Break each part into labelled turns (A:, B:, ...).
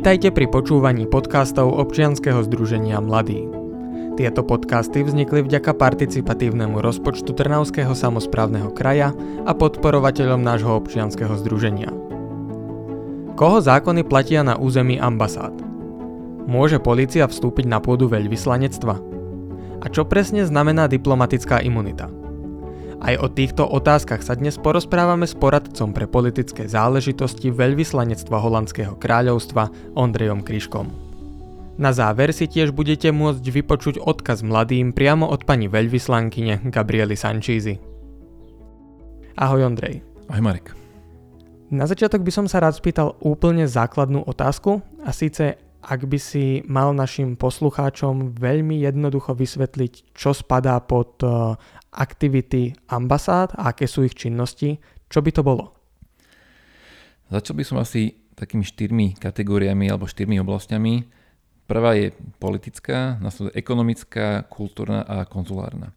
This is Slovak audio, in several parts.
A: Vitajte pri počúvaní podcastov občianskeho združenia Mladí. Tieto podcasty vznikli vďaka participatívnemu rozpočtu Trnavského samozprávneho kraja a podporovateľom nášho občianskeho združenia. Koho zákony platia na území ambasád? Môže polícia vstúpiť na pôdu veľvyslanectva? A čo presne znamená diplomatická imunita? Aj o týchto otázkach sa dnes porozprávame s poradcom pre politické záležitosti veľvyslanectva Holandského kráľovstva Ondrejom Kryškom. Na záver si tiež budete môcť vypočuť odkaz mladým priamo od pani veľvyslankyne Gabriely Sanchízy. Ahoj Ondrej.
B: Ahoj Marek.
A: Na začiatok by som sa rád spýtal úplne základnú otázku a síce ak by si mal našim poslucháčom veľmi jednoducho vysvetliť, čo spadá pod eh, aktivity ambasád a aké sú ich činnosti, čo by to bolo?
B: Začal by som asi takými štyrmi kategóriami alebo štyrmi oblastiami. Prvá je politická, následuje ekonomická, kultúrna a konzulárna.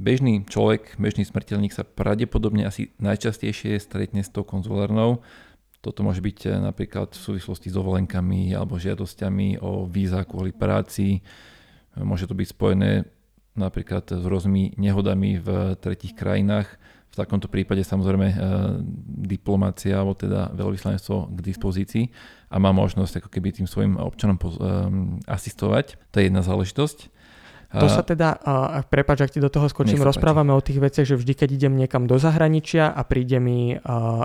B: Bežný človek, bežný smrteľník sa pravdepodobne asi najčastejšie stretne s tou konzulárnou. Toto môže byť eh, napríklad v súvislosti s dovolenkami alebo žiadosťami o víza kvôli práci. Môže to byť spojené napríklad s rôznymi nehodami v tretich krajinách. V takomto prípade samozrejme e, diplomácia alebo teda veľvyslanectvo k dispozícii a má možnosť ako keby tým svojim občanom e, asistovať. To je jedna záležitosť.
A: To sa teda, uh, prepáč, ak ti do toho skočím, rozprávame o tých veciach, že vždy, keď idem niekam do zahraničia a príde mi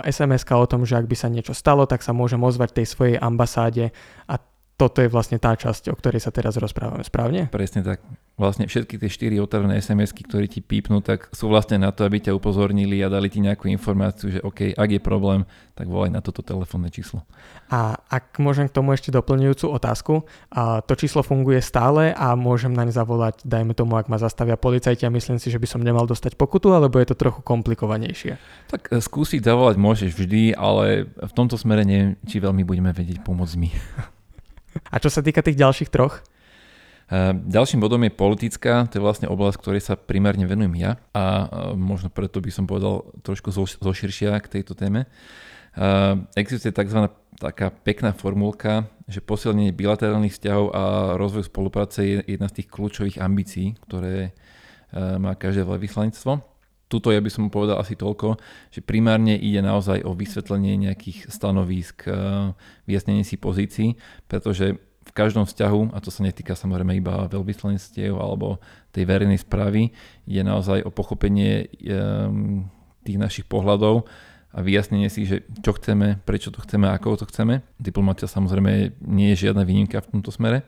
A: sms o tom, že ak by sa niečo stalo, tak sa môžem ozvať tej svojej ambasáde a toto je vlastne tá časť, o ktorej sa teraz rozprávame, správne?
B: Presne tak vlastne všetky tie štyri otvorené SMS-ky, ktoré ti pípnú, tak sú vlastne na to, aby ťa upozornili a dali ti nejakú informáciu, že OK, ak je problém, tak volaj na toto telefónne číslo.
A: A ak môžem k tomu ešte doplňujúcu otázku, a to číslo funguje stále a môžem naň zavolať, dajme tomu, ak ma zastavia policajti a myslím si, že by som nemal dostať pokutu, alebo je to trochu komplikovanejšie?
B: Tak e, skúsiť zavolať môžeš vždy, ale v tomto smere neviem, či veľmi budeme vedieť pomôcť my.
A: A čo sa týka tých ďalších troch?
B: Ehm, ďalším bodom je politická, to je vlastne oblasť, ktorej sa primárne venujem ja a možno preto by som povedal trošku zoširšia k tejto téme. Ehm, existuje tzv. taká pekná formulka, že posilnenie bilaterálnych vzťahov a rozvoj spolupráce je jedna z tých kľúčových ambícií, ktoré má každé veľvyslanectvo. Tuto ja by som povedal asi toľko, že primárne ide naozaj o vysvetlenie nejakých stanovísk, vyjasnenie si pozícií, pretože v každom vzťahu, a to sa netýka samozrejme iba veľvyslanectiev alebo tej verejnej správy, je naozaj o pochopenie um, tých našich pohľadov a vyjasnenie si, že čo chceme, prečo to chceme, ako to chceme. Diplomácia samozrejme nie je žiadna výnimka v tomto smere.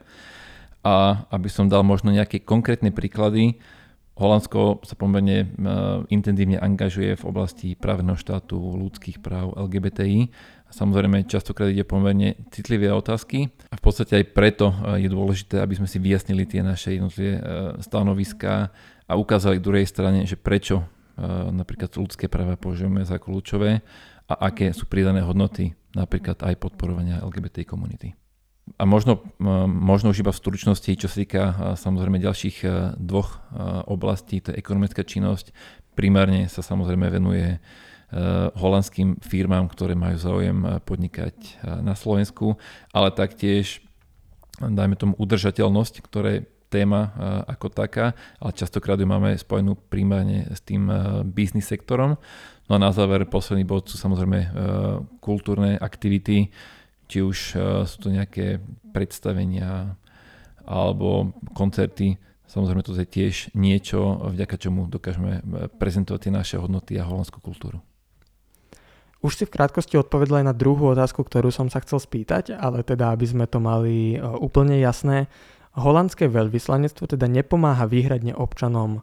B: A aby som dal možno nejaké konkrétne príklady, Holandsko sa pomerne uh, intenzívne angažuje v oblasti právneho štátu, ľudských práv, LGBTI Samozrejme, častokrát ide pomerne citlivé otázky a v podstate aj preto e, je dôležité, aby sme si vyjasnili tie naše jednotlivé e, stanoviská a ukázali k druhej strane, že prečo e, napríklad ľudské práva považujeme za kľúčové a aké sú pridané hodnoty napríklad aj podporovania LGBT komunity. A možno, možno už iba v stručnosti, čo sa týka samozrejme ďalších dvoch oblastí, to je ekonomická činnosť. Primárne sa samozrejme venuje Eh, holandským firmám, ktoré majú záujem podnikať na Slovensku, ale taktiež, dajme tomu, udržateľnosť, ktoré téma ako taká, ale častokrát ju máme spojenú primárne s tým biznis sektorom. No a na záver posledný bod sú samozrejme kultúrne aktivity, či už sú to nejaké predstavenia alebo koncerty. Samozrejme to je tiež niečo, vďaka čomu dokážeme prezentovať tie naše hodnoty a holandskú kultúru.
A: Už si v krátkosti odpovedla aj na druhú otázku, ktorú som sa chcel spýtať, ale teda, aby sme to mali e, úplne jasné, holandské veľvyslanectvo teda nepomáha výhradne občanom uh,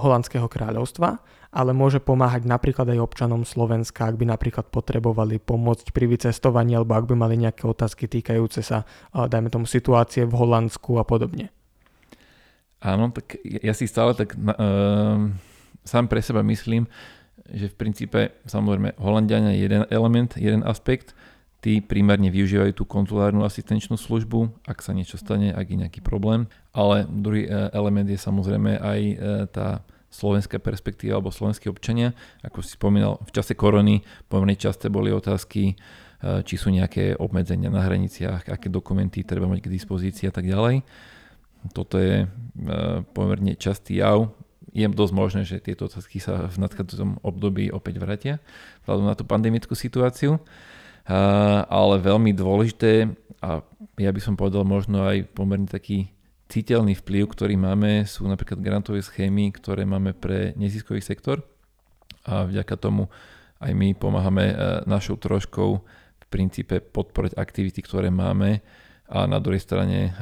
A: holandského kráľovstva, ale môže pomáhať napríklad aj občanom Slovenska, ak by napríklad potrebovali pomôcť pri vycestovaní alebo ak by mali nejaké otázky týkajúce sa, uh, dajme tomu, situácie v Holandsku a podobne.
B: Áno, tak ja si stále tak uh, sám pre seba myslím, že v princípe samozrejme Holandiania je jeden element, jeden aspekt, tí primárne využívajú tú konzulárnu asistenčnú službu, ak sa niečo stane, ak je nejaký problém, ale druhý e, element je samozrejme aj e, tá slovenská perspektíva alebo slovenskí občania. Ako si spomínal, v čase korony pomerne časté boli otázky či sú nejaké obmedzenia na hraniciach, aké dokumenty treba mať k dispozícii a tak ďalej. Toto je pomerne častý jav. Je dosť možné, že tieto otázky sa v nadchádzajúcom období opäť vrátia vzhľadom na tú pandemickú situáciu. Ale veľmi dôležité a ja by som povedal možno aj pomerne taký citeľný vplyv, ktorý máme, sú napríklad grantové schémy, ktoré máme pre neziskový sektor a vďaka tomu aj my pomáhame našou troškou v princípe podporiť aktivity, ktoré máme a na druhej strane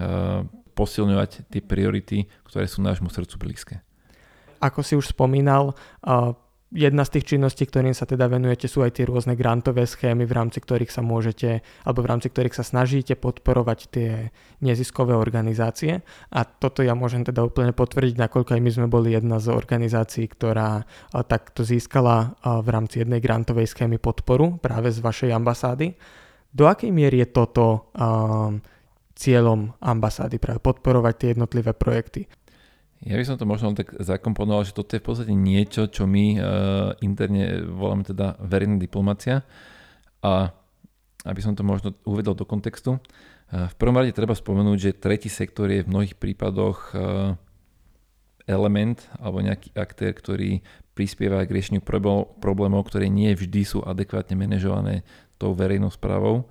B: posilňovať tie priority, ktoré sú nášmu srdcu blízke.
A: Ako si už spomínal, jedna z tých činností, ktorým sa teda venujete, sú aj tie rôzne grantové schémy, v rámci ktorých sa môžete, alebo v rámci ktorých sa snažíte podporovať tie neziskové organizácie. A toto ja môžem teda úplne potvrdiť, nakoľko aj my sme boli jedna z organizácií, ktorá takto získala v rámci jednej grantovej schémy podporu práve z vašej ambasády. Do akej miery je toto cieľom ambasády, práve podporovať tie jednotlivé projekty?
B: Ja by som to možno tak zakomponoval, že toto je v podstate niečo, čo my uh, interne voláme teda verejná diplomácia. A aby som to možno uvedol do kontextu, uh, v prvom rade treba spomenúť, že tretí sektor je v mnohých prípadoch uh, element alebo nejaký aktér, ktorý prispieva k riešeniu problémov, ktoré nie vždy sú adekvátne manažované tou verejnou správou.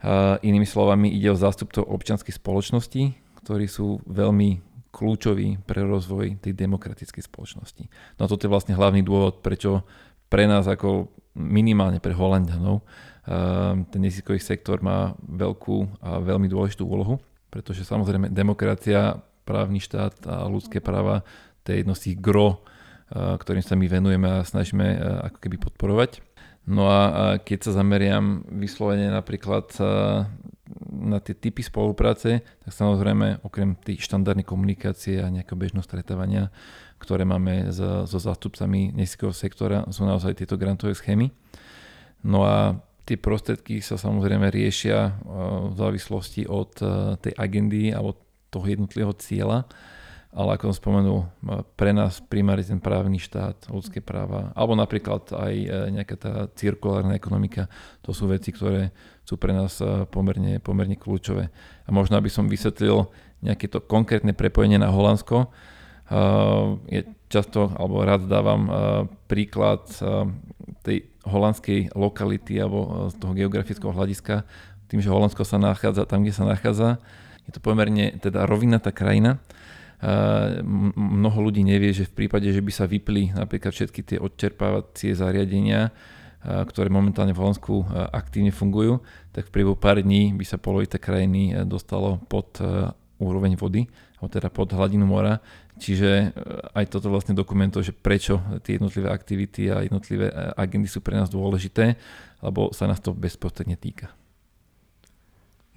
B: Uh, inými slovami, ide o zástupcov občianskej spoločnosti, ktorí sú veľmi kľúčový pre rozvoj tej demokratickej spoločnosti. No a toto je vlastne hlavný dôvod, prečo pre nás ako minimálne pre Holandianov ehm, ten neziskový sektor má veľkú a veľmi dôležitú úlohu, pretože samozrejme demokracia, právny štát a ľudské práva to je jedno z tých gro, ehm, ktorým sa my venujeme a snažíme ehm, ako keby podporovať. No a keď sa zameriam vyslovene napríklad na tie typy spolupráce, tak samozrejme okrem tých štandardnej komunikácie a nejakého bežného stretávania, ktoré máme so, so zástupcami neziskového sektora, sú naozaj tieto grantové schémy. No a tie prostriedky sa samozrejme riešia v závislosti od tej agendy alebo toho jednotlivého cieľa ale ako som spomenul, pre nás primárne ten právny štát, ľudské práva, alebo napríklad aj e, nejaká tá cirkulárna ekonomika, to sú veci, ktoré sú pre nás e, pomerne, pomerne kľúčové. A možno aby som vysvetlil nejaké to konkrétne prepojenie na Holandsko, e, je často, alebo rád dávam príklad tej holandskej lokality alebo z toho geografického hľadiska, tým, že Holandsko sa nachádza tam, kde sa nachádza, je to pomerne teda rovinatá krajina, mnoho ľudí nevie, že v prípade, že by sa vypli napríklad všetky tie odčerpávacie zariadenia, ktoré momentálne v Holandsku aktívne fungujú, tak v priebehu pár dní by sa polovica krajiny dostalo pod úroveň vody, alebo teda pod hladinu mora. Čiže aj toto vlastne dokumentuje, že prečo tie jednotlivé aktivity a jednotlivé agendy sú pre nás dôležité, lebo sa nás to bezprostredne týka.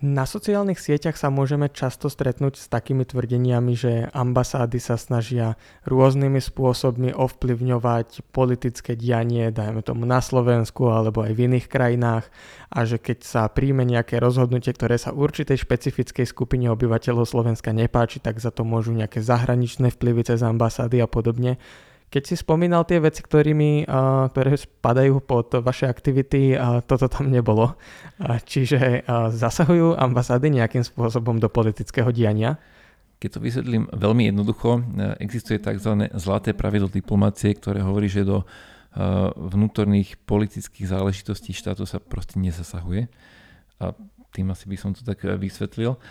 A: Na sociálnych sieťach sa môžeme často stretnúť s takými tvrdeniami, že ambasády sa snažia rôznymi spôsobmi ovplyvňovať politické dianie, dajme tomu na Slovensku alebo aj v iných krajinách a že keď sa príjme nejaké rozhodnutie, ktoré sa určitej špecifickej skupine obyvateľov Slovenska nepáči, tak za to môžu nejaké zahraničné vplyvy cez ambasády a podobne. Keď si spomínal tie veci, ktorými, uh, ktoré spadajú pod vaše aktivity, uh, toto tam nebolo. Uh, čiže zasahujú ambasády nejakým spôsobom do politického diania?
B: Keď to vysvetlím veľmi jednoducho, existuje tzv. zlaté pravidlo diplomácie, ktoré hovorí, že do vnútorných politických záležitostí štátu sa proste nezasahuje. A tým asi by som to tak vysvetlil.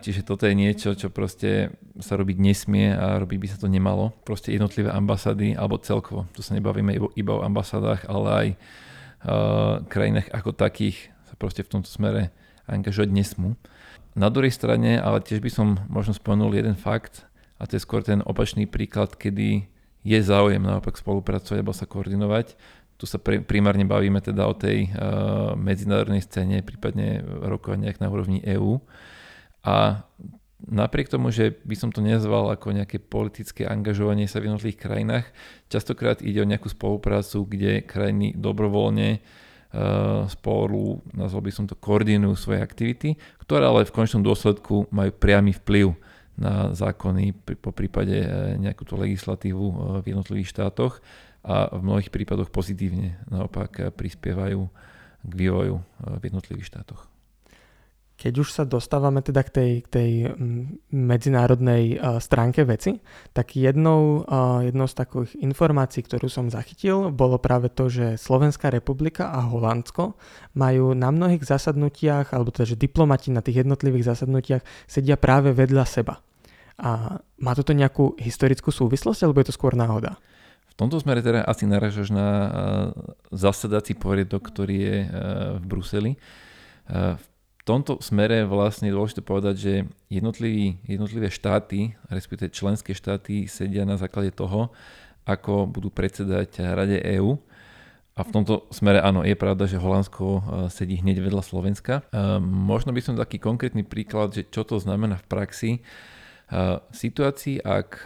B: Čiže toto je niečo, čo proste sa robiť nesmie a robiť by sa to nemalo. Proste jednotlivé ambasády, alebo celkovo, tu sa nebavíme iba o ambasádach, ale aj krajinách ako takých sa proste v tomto smere angažovať nesmú. Na druhej strane, ale tiež by som možno spomenul jeden fakt, a to je skôr ten opačný príklad, kedy je záujem naopak spolupracovať alebo sa koordinovať. Tu sa primárne bavíme teda o tej uh, medzinárodnej scéne, prípadne rokovaniach na úrovni EÚ. A napriek tomu, že by som to nezval ako nejaké politické angažovanie sa v jednotlivých krajinách, častokrát ide o nejakú spoluprácu, kde krajiny dobrovoľne uh, spolu, nazval by som to, koordinujú svoje aktivity, ktoré ale v končnom dôsledku majú priamy vplyv na zákony, po prípade uh, nejakú tú legislatívu v jednotlivých štátoch a v mnohých prípadoch pozitívne naopak prispievajú k vývoju v jednotlivých štátoch.
A: Keď už sa dostávame teda k tej, k tej mm, medzinárodnej uh, stránke veci, tak jednou, jednou z takových informácií, ktorú som zachytil, bolo práve to, že Slovenská republika a Holandsko majú na mnohých zasadnutiach, alebo teda, že diplomati na tých jednotlivých zasadnutiach sedia práve vedľa seba. A má toto nejakú historickú súvislosť, alebo je to skôr náhoda?
B: V tomto smere teda asi naražaš na zasadací poriadok, ktorý je v Bruseli. V v tomto smere vlastne je dôležité povedať, že jednotlivé štáty, respektíve členské štáty sedia na základe toho, ako budú predsedať Rade EÚ. A v tomto smere áno, je pravda, že Holandsko e, sedí hneď vedľa Slovenska. E, možno by som taký konkrétny príklad, že čo to znamená v praxi. E, v situácii, ak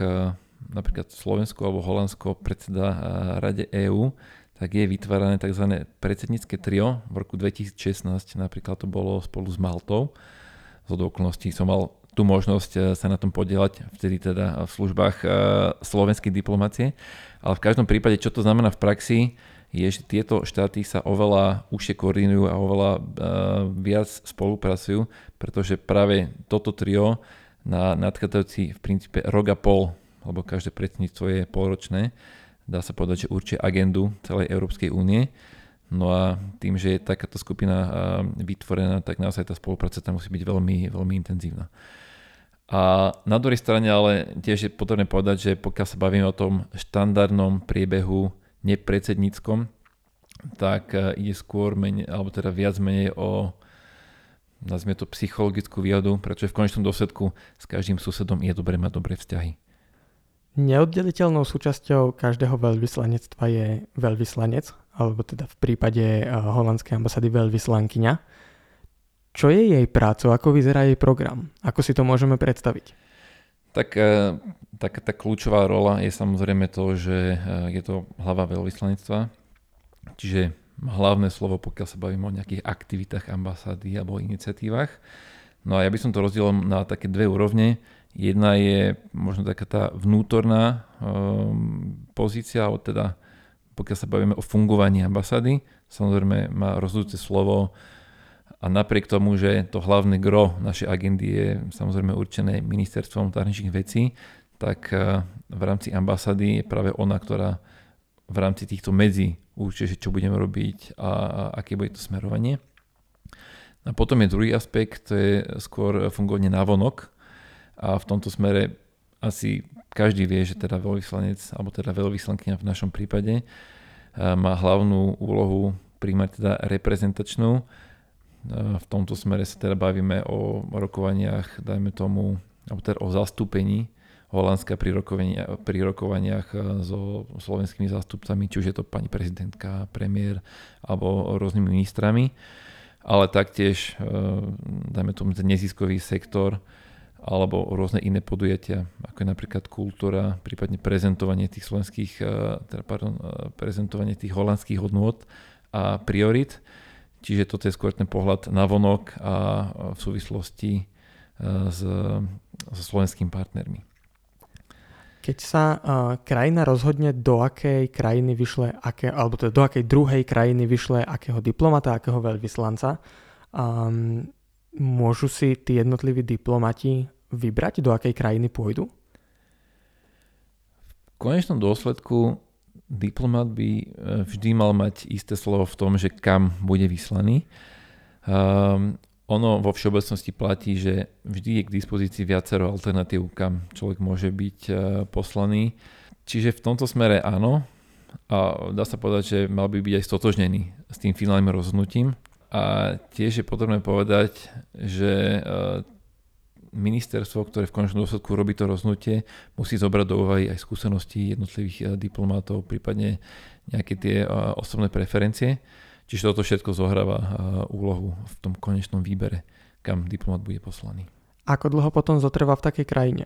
B: napríklad Slovensko alebo Holandsko predseda Rade EÚ, tak je vytvárané tzv. predsednícke trio. V roku 2016 napríklad to bolo spolu s Maltou. Z okolností som mal tú možnosť eh, sa na tom podielať, vtedy teda v službách eh, slovenskej diplomácie. Ale v každom prípade, čo to znamená v praxi, je, že tieto štáty sa oveľa užšie koordinujú a oveľa viac spolupracujú, pretože práve toto trio na nadchádzajúci v princípe rok a pol, lebo každé predsedníctvo je polročné, dá sa povedať, že určite agendu celej Európskej únie. No a tým, že je takáto skupina vytvorená, tak naozaj tá spolupráca tam musí byť veľmi, veľmi intenzívna. A na druhej strane ale tiež je potrebné povedať, že pokiaľ sa bavíme o tom štandardnom priebehu nepredsedníckom, tak e, ide skôr menej, alebo teda viac menej o nazvime to psychologickú výhodu, pretože v konečnom dôsledku s každým susedom je dobré mať dobré vzťahy.
A: Neoddeliteľnou súčasťou každého veľvyslanectva je veľvyslanec, alebo teda v prípade eh, holandskej ambasády veľvyslankyňa. Čo je jej prácou, ako vyzerá jej program? Ako si to môžeme predstaviť?
B: Tak eh, taká tá kľúčová rola je samozrejme to, že eh, je to hlava veľvyslanectva, čiže hlavné slovo, pokiaľ sa bavíme o nejakých aktivitách ambasády alebo iniciatívach. No a ja by som to rozdielil na také dve úrovne. Jedna je možno taká tá vnútorná um, pozícia, alebo teda pokiaľ sa bavíme o fungovaní ambasády, samozrejme má rozhodujúce slovo a napriek tomu, že to hlavné gro našej agendy je samozrejme určené ministerstvom zahraničných vecí, tak uh, v rámci ambasády je práve ona, ktorá v rámci týchto medzi určite, čo budeme robiť a, aké bude to smerovanie. A potom je druhý aspekt, to je skôr fungovanie návonok, a v tomto smere asi každý vie, že teda veľvyslanec, alebo teda veľvyslankyňa v našom prípade má hlavnú úlohu príjmať teda reprezentačnú. V tomto smere sa teda bavíme o rokovaniach, dajme tomu, alebo teda o zastúpení Holandska pri, rokovania, pri rokovaniach so slovenskými zástupcami, či už je to pani prezidentka, premiér alebo rôznymi ministrami, ale taktiež, dajme tomu, neziskový sektor, alebo rôzne iné podujatia, ako je napríklad kultúra, prípadne prezentovanie tých slovenských, eh, teda pardon, eh, prezentovanie tých holandských hodnôt a priorit. Čiže toto je skôr ten pohľad na vonok a v súvislosti eh, s, so slovenskými partnermi.
A: Keď sa uh, krajina rozhodne, do akej krajiny vyšle, aké, alebo teda do akej druhej krajiny vyšle akého diplomata, akého veľvyslanca, um, môžu si tí jednotliví diplomati vybrať, do akej krajiny pôjdu?
B: V konečnom dôsledku diplomat by e, vždy mal mať isté slovo v tom, že kam bude vyslaný. Um, ono vo všeobecnosti platí, že vždy je k dispozícii viacero alternatív, kam človek môže byť uh, poslaný. Čiže v tomto smere áno. A dá sa povedať, že mal by byť aj stotožnený s tým finálnym rozhodnutím. A tiež je potrebné povedať, že uh, ministerstvo, ktoré v konečnom dôsledku robí to rozhodnutie, musí zobrať do úvahy aj skúsenosti jednotlivých eh, diplomátov, prípadne nejaké tie eh, osobné preferencie. Čiže toto všetko zohráva eh, úlohu v tom konečnom výbere, kam diplomat bude poslaný.
A: Ako dlho potom zotrvá v takej krajine?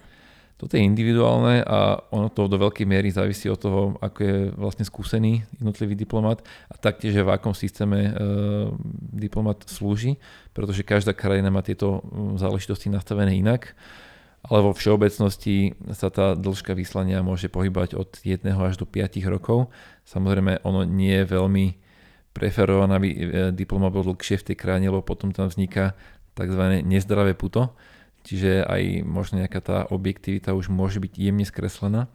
B: Toto je individuálne a ono to do veľkej miery závisí od toho, ako je vlastne skúsený jednotlivý diplomat a taktiež v akom systéme e, diplomat slúži, pretože každá krajina má tieto záležitosti nastavené inak, ale vo všeobecnosti sa tá dĺžka vyslania môže pohybať od 1 až do 5 rokov. Samozrejme, ono nie je veľmi preferované, aby diploma bol dlhšie v tej krajine, lebo potom tam vzniká tzv. nezdravé puto, čiže aj možno nejaká tá objektivita už môže byť jemne skreslená.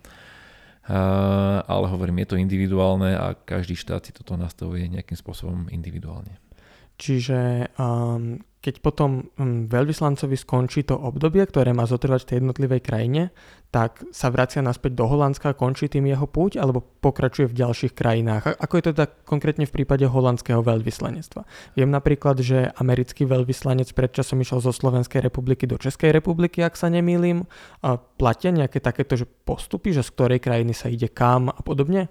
B: Ale hovorím, je to individuálne a každý štát si toto nastavuje nejakým spôsobom individuálne.
A: Čiže um, keď potom um, veľvyslancovi skončí to obdobie, ktoré má zotrvať v tej jednotlivej krajine, tak sa vracia naspäť do Holandska a končí tým jeho púť, alebo pokračuje v ďalších krajinách. Ako je to teda konkrétne v prípade holandského veľvyslanectva? Viem napríklad, že americký veľvyslanec predčasom išiel zo Slovenskej republiky do Českej republiky, ak sa nemýlim. A platia nejaké takéto že postupy, že z ktorej krajiny sa ide kam a podobne?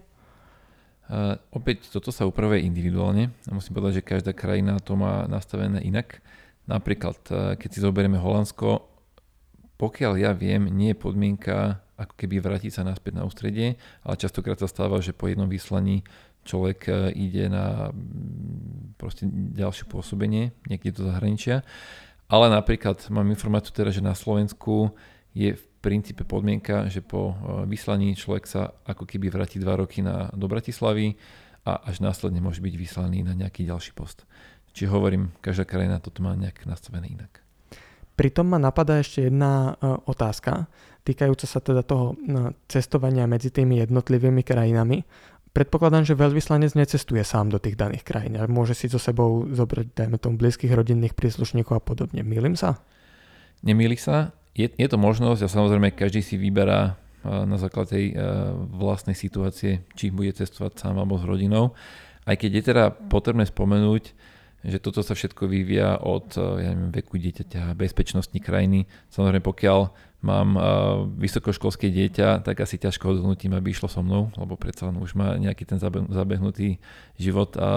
B: Uh, opäť toto sa upravuje individuálne. Musím povedať, že každá krajina to má nastavené inak. Napríklad, uh, keď si zoberieme Holandsko, pokiaľ ja viem, nie je podmienka ako keby vrátiť sa naspäť na ústredie, ale častokrát sa stáva, že po jednom vyslaní človek uh, ide na mm, proste ďalšie pôsobenie niekde do zahraničia. Ale napríklad mám informáciu teda, že na Slovensku je v princípe podmienka, že po e, vyslaní človek sa ako keby vráti dva roky na, do Bratislavy a až následne môže byť vyslaný na nejaký ďalší post. Čiže hovorím, každá krajina toto má nejak nastavené inak.
A: Pritom ma napadá ešte jedna uh, otázka, týkajúca sa teda toho uh, cestovania medzi tými jednotlivými krajinami. Predpokladám, že veľvyslanec necestuje sám do tých daných krajín, ale môže si so sebou zobrať, dajme tomu, blízkych rodinných príslušníkov a podobne. Mýlim sa?
B: Nemýli sa je, je to možnosť a samozrejme každý si vyberá na základe tej vlastnej situácie, či bude cestovať sám alebo s rodinou. Aj keď je teda potrebné spomenúť, že toto sa všetko vyvíja od ja neviem, veku dieťaťa, bezpečnostní krajiny. Samozrejme, pokiaľ mám vysokoškolské dieťa, tak asi ťažko hodnotím, aby išlo so mnou, lebo predsa len už má nejaký ten zabehnutý život a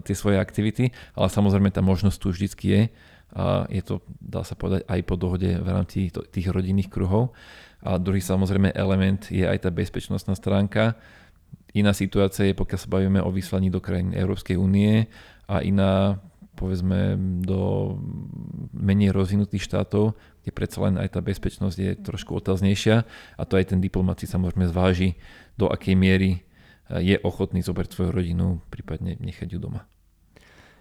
B: tie svoje aktivity, ale samozrejme tá možnosť tu vždycky je a je to, dá sa povedať, aj po dohode v rámci tých rodinných kruhov. A druhý samozrejme element je aj tá bezpečnostná stránka. Iná situácia je, pokiaľ sa bavíme o vyslaní do krajín Európskej únie a iná povedzme do menej rozvinutých štátov, kde predsa len aj tá bezpečnosť je trošku otáznejšia a to aj ten diplomat si samozrejme zváži, do akej miery je ochotný zobrať svoju rodinu, prípadne nechať ju doma.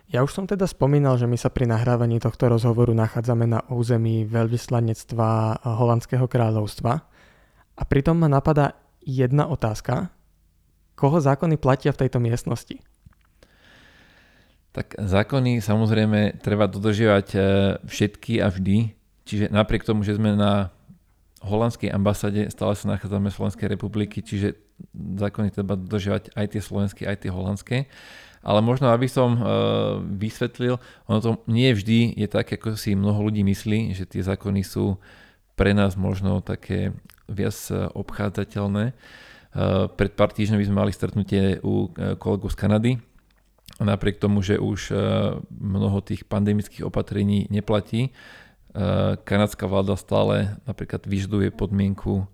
A: Ja už som teda spomínal, že my sa pri nahrávaní tohto rozhovoru nachádzame na území veľvyslanectva Holandského kráľovstva a pritom ma napadá jedna otázka. Koho zákony platia v tejto miestnosti?
B: Tak zákony samozrejme treba dodržiavať e, všetky a vždy. Čiže napriek tomu, že sme na holandskej ambasáde, stále sa nachádzame v Slovenskej republiky, čiže zákony treba dodržiavať aj tie slovenské, aj tie holandské ale možno aby som uh, vysvetlil, ono to nie vždy je tak, ako si mnoho ľudí myslí, že tie zákony sú pre nás možno také viac e, obchádzateľné. Uh, pred pár týždňami sme mali stretnutie u kolegu z Kanady napriek tomu, že už uh, mnoho tých pandemických opatrení neplatí, kanadská vláda stále napríklad vyžduje podmienku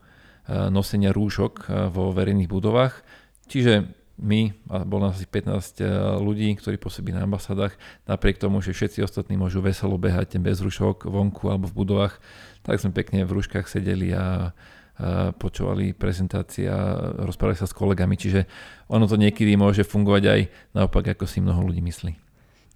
B: nosenia rúšok vo verejných budovách. Čiže my, a bol nás asi 15 eh, ľudí, ktorí pôsobí na ambasádach, napriek tomu, že všetci ostatní môžu veselo behať bez rušok vonku alebo v budovách, tak sme pekne v rúškach sedeli a, a počúvali a rozprávali sa s kolegami, čiže ono to niekedy môže fungovať aj naopak, ako si mnoho ľudí myslí.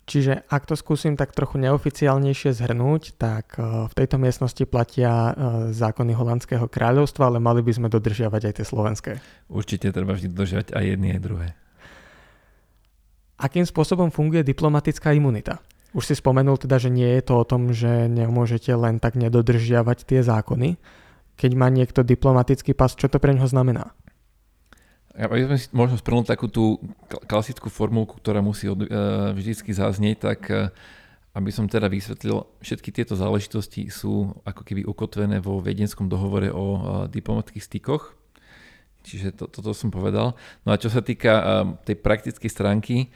A: Čiže ak to skúsim tak trochu neoficiálnejšie zhrnúť, tak eh, v tejto miestnosti platia eh, zákony holandského kráľovstva, ale mali by sme dodržiavať aj tie slovenské.
B: Určite treba vždy dodržiavať aj jedny, aj druhé.
A: Akým spôsobom funguje diplomatická imunita? Už si spomenul teda, že nie je to o tom, že nemôžete len tak nedodržiavať tie zákony. Keď má niekto diplomatický pas, čo to pre ňoho znamená?
B: Aby sme si možno sprnúť takú tú klasickú formulku, ktorá musí od, uh, vždycky zaznieť, tak uh, aby som teda vysvetlil, všetky tieto záležitosti sú ako keby ukotvené vo viedenskom dohovore o uh, diplomatických stykoch. Čiže to, toto som povedal. No a čo sa týka uh, tej praktickej stránky,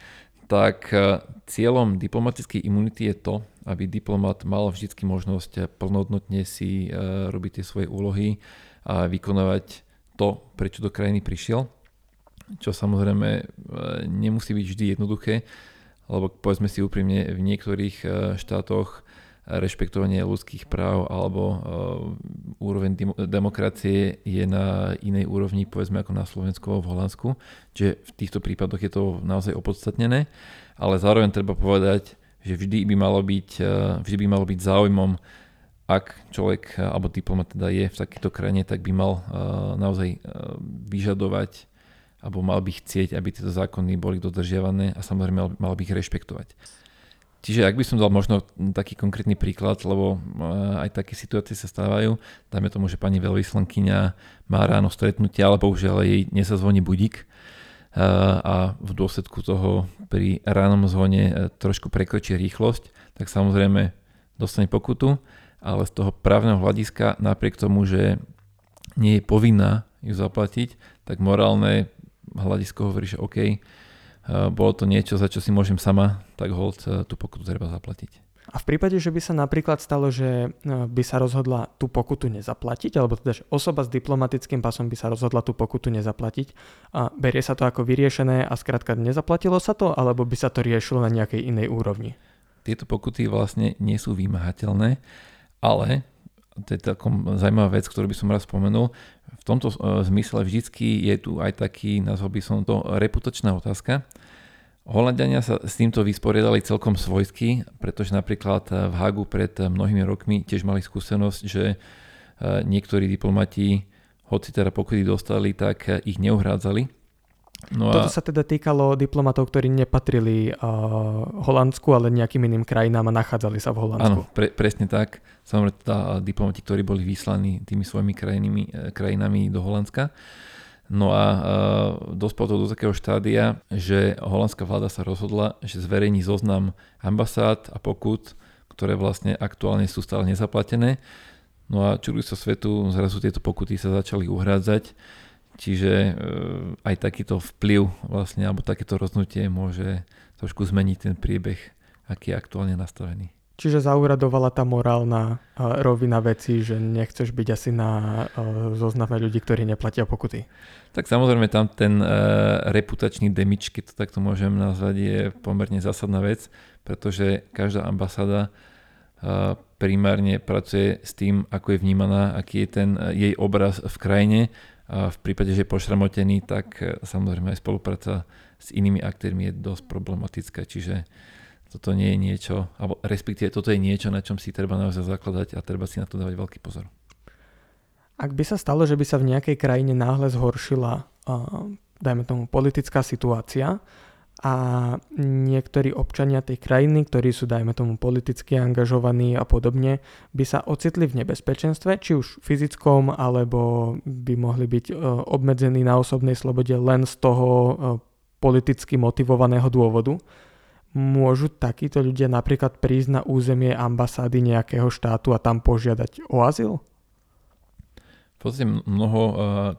B: tak uh, cieľom diplomatickej imunity je to, aby diplomat mal vždy možnosť plnohodnotne si uh, robiť tie svoje úlohy a vykonávať to, prečo do krajiny prišiel čo samozrejme e, nemusí byť vždy jednoduché, lebo povedzme si úprimne, v niektorých e, štátoch rešpektovanie ľudských práv alebo uh, úroveň demokracie je na inej úrovni, povedzme ako na Slovensku alebo v Holandsku, že v týchto prípadoch je to naozaj opodstatnené, ale zároveň treba povedať, že vždy by malo byť, vždy by malo byť záujmom ak človek alebo diplomat teda je v takejto krajine, tak by mal naozaj vyžadovať alebo mal by chcieť, aby tieto zákony boli dodržiavané a samozrejme mal, mal by ich rešpektovať. Čiže ak by som dal možno taký konkrétny príklad, lebo eh, aj také situácie sa stávajú, dajme tomu, že pani veľvyslankyňa má ráno stretnutie, ale bohužiaľ jej nesazvoní budík eh, a v dôsledku toho pri ránom zvone eh, trošku prekročí rýchlosť, tak samozrejme dostane pokutu, ale z toho právneho hľadiska napriek tomu, že nie je povinná ju zaplatiť, tak morálne hľadisko hovorí, že OK, eh, bolo to niečo, za čo si môžem sama, tak hold eh, tú pokutu treba zaplatiť.
A: A v prípade, že by sa napríklad stalo, že eh, by sa rozhodla tú pokutu nezaplatiť, alebo teda, že osoba s diplomatickým pasom by sa rozhodla tú pokutu nezaplatiť, a berie sa to ako vyriešené a skrátka nezaplatilo sa to, alebo by sa to riešilo na nejakej inej úrovni?
B: Tieto pokuty vlastne nie sú vymahateľné, ale to je takom zaujímavá vec, ktorú by som raz spomenul. V tomto e, zmysle vždycky je tu aj taký, nazval by som to, reputačná otázka. Holandiania sa s týmto vysporiadali celkom svojsky, pretože napríklad v Hagu pred mnohými rokmi tiež mali skúsenosť, že e, niektorí diplomati, hoci teda pokuty dostali, tak ich neuhrádzali
A: No a... Toto sa teda týkalo diplomatov, ktorí nepatrili uh, Holandsku, ale nejakým iným krajinám a nachádzali sa v Holandsku.
B: Áno, pre, presne tak. Samozrejme teda diplomati, ktorí boli vyslaní tými svojimi krajinami, e, krajinami do Holandska. No a uh, dospelo to do takého štádia, že holandská vláda sa rozhodla, že zverejní zoznam ambasád a pokut, ktoré vlastne aktuálne sú stále nezaplatené. No a čuduj sa svetu, zrazu tieto pokuty sa začali uhrádzať Čiže e, aj takýto vplyv vlastne, alebo takéto rozhodnutie môže trošku zmeniť ten priebeh, aký je aktuálne nastavený.
A: Čiže zauradovala tá morálna e, rovina veci, že nechceš byť asi na e, zozname ľudí, ktorí neplatia pokuty.
B: Tak samozrejme tam ten reputačný demič, keď to takto môžem nazvať, je pomerne zásadná vec, pretože každá ambasáda primárne pracuje s tým, ako je vnímaná, aký je ten jej obraz v krajine v prípade, že je pošramotený, tak e, samozrejme aj spolupráca s inými aktérmi je dosť problematická, čiže toto nie je niečo, alebo respektíve toto je niečo, na čom si treba naozaj zakladať a treba si na to dávať veľký pozor.
A: Ak by sa stalo, že by sa v nejakej krajine náhle zhoršila, dajme tomu, politická situácia, a niektorí občania tej krajiny, ktorí sú, dajme tomu, politicky angažovaní a podobne, by sa ocitli v nebezpečenstve, či už fyzickom, alebo by mohli byť e, obmedzení na osobnej slobode len z toho e, politicky motivovaného dôvodu. Môžu takíto ľudia napríklad prísť na územie ambasády nejakého štátu a tam požiadať o azyl?
B: Podstate mnoho uh,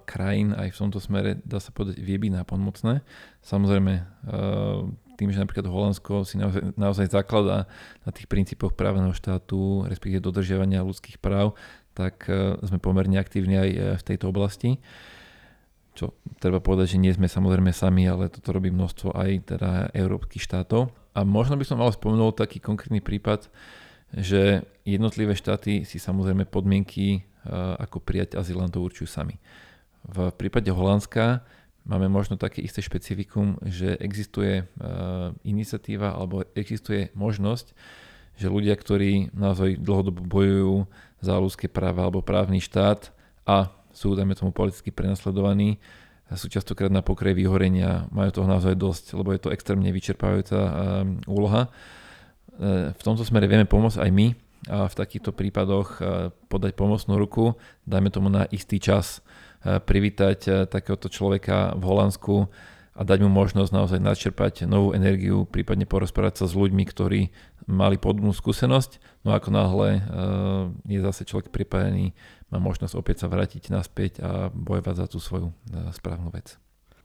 B: krajín aj v tomto smere, dá sa povedať, vie byť nápomocné. Samozrejme, uh, tým, že napríklad Holandsko si naozaj, naozaj zakladá na tých princípoch právneho štátu, respektíve dodržiavania ľudských práv, tak uh, sme pomerne aktívni aj v tejto oblasti. Čo treba povedať, že nie sme samozrejme sami, ale toto robí množstvo aj teda európskych štátov. A možno by som mal spomenul taký konkrétny prípad, že jednotlivé štáty si samozrejme podmienky Eh, ako prijať azylantov určujú sami. V prípade Holandska máme možno také isté špecifikum, že existuje eh, iniciatíva alebo existuje možnosť, že ľudia, ktorí naozaj dlhodobo bojujú za ľudské práva alebo právny štát a sú, dajme tomu, politicky prenasledovaní, sú častokrát na pokrej vyhorenia, majú toho naozaj dosť, lebo je to extrémne vyčerpávajúca eh, úloha. V tomto smere vieme pomôcť aj my, v takýchto prípadoch e, podať pomocnú ruku, dajme tomu na istý čas e, privítať e, takéhoto človeka v Holandsku a dať mu možnosť naozaj načerpať novú energiu, prípadne porozprávať sa s ľuďmi, ktorí mali podobnú skúsenosť. No ako náhle je zase človek pripájený, má možnosť opäť sa vrátiť naspäť a bojovať za tú svoju správnu vec.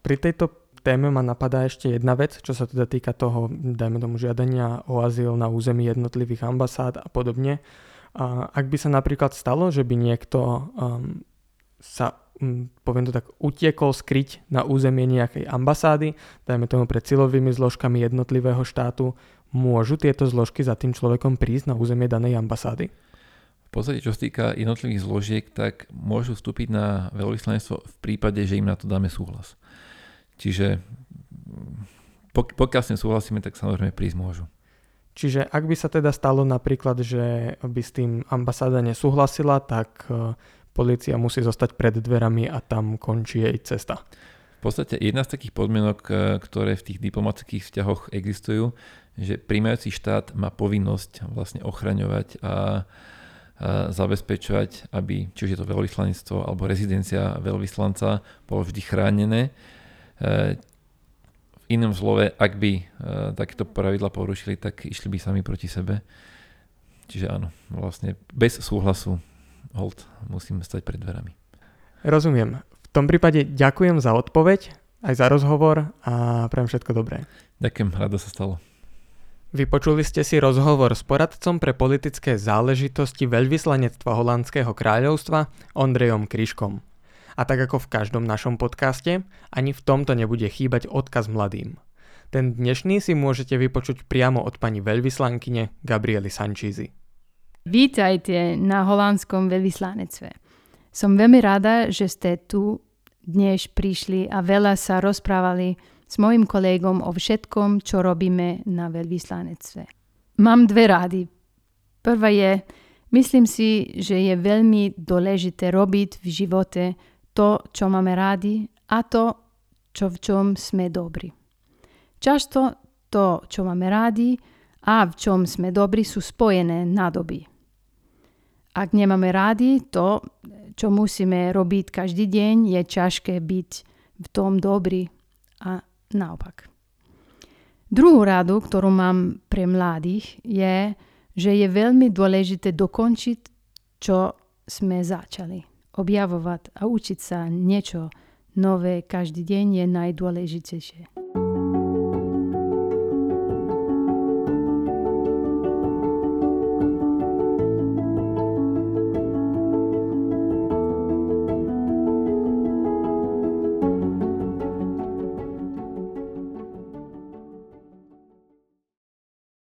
A: Pri tejto téme ma napadá ešte jedna vec, čo sa teda týka toho, dajme tomu, žiadania o azyl na území jednotlivých ambasád a podobne. A ak by sa napríklad stalo, že by niekto um, sa, um, poviem to tak, utiekol skryť na územie nejakej ambasády, dajme tomu pred silovými zložkami jednotlivého štátu, Môžu tieto zložky za tým človekom prísť na územie danej ambasády?
B: V podstate, čo sa týka jednotlivých zložiek, tak môžu vstúpiť na veľvyslanectvo v prípade, že im na to dáme súhlas. Čiže pokiaľ s tým súhlasíme, tak samozrejme prísť môžu.
A: Čiže ak by sa teda stalo napríklad, že by s tým ambasáda nesúhlasila, tak e, policia musí zostať pred dverami a tam končí jej cesta.
B: V podstate jedna z takých podmienok, e, ktoré v tých diplomatických vzťahoch existujú, že príjmajúci štát má povinnosť vlastne ochraňovať a zabezpečovať, aby či už je to veľvyslanectvo alebo rezidencia veľvyslanca bolo vždy chránené. E, v inom slove, ak by e, takéto pravidla porušili, tak išli by sami proti sebe. Čiže áno, vlastne bez súhlasu hold musíme stať pred dverami.
A: Rozumiem. V tom prípade ďakujem za odpoveď, aj za rozhovor a prajem všetko dobré.
B: Ďakujem, rado sa stalo.
A: Vypočuli ste si rozhovor s poradcom pre politické záležitosti veľvyslanectva Holandského kráľovstva Ondrejom Kryškom. A tak ako v každom našom podcaste, ani v tomto nebude chýbať odkaz mladým. Ten dnešný si môžete vypočuť priamo od pani veľvyslankyne Gabriely Sanchízy.
C: Vítajte na holandskom veľvyslanectve. Som veľmi rada, že ste tu dnes prišli a veľa sa rozprávali s mojim kolegom o všetkom, čo robíme na veľvyslanectve. Mám dve rády. Prvá je, myslím si, že je veľmi dôležité robiť v živote to, čo máme rádi a to, čo v čom sme dobrí. Často to, čo máme rádi a v čom sme dobrí, sú spojené na doby. Ak nemáme rádi to, čo musíme robiť každý deň, je ťažké byť v tom dobrý a naopak. Druhú radu, ktorú mám pre mladých, je, že je veľmi dôležité dokončiť, čo sme začali. Objavovať a učiť sa niečo nové každý deň je najdôležitejšie.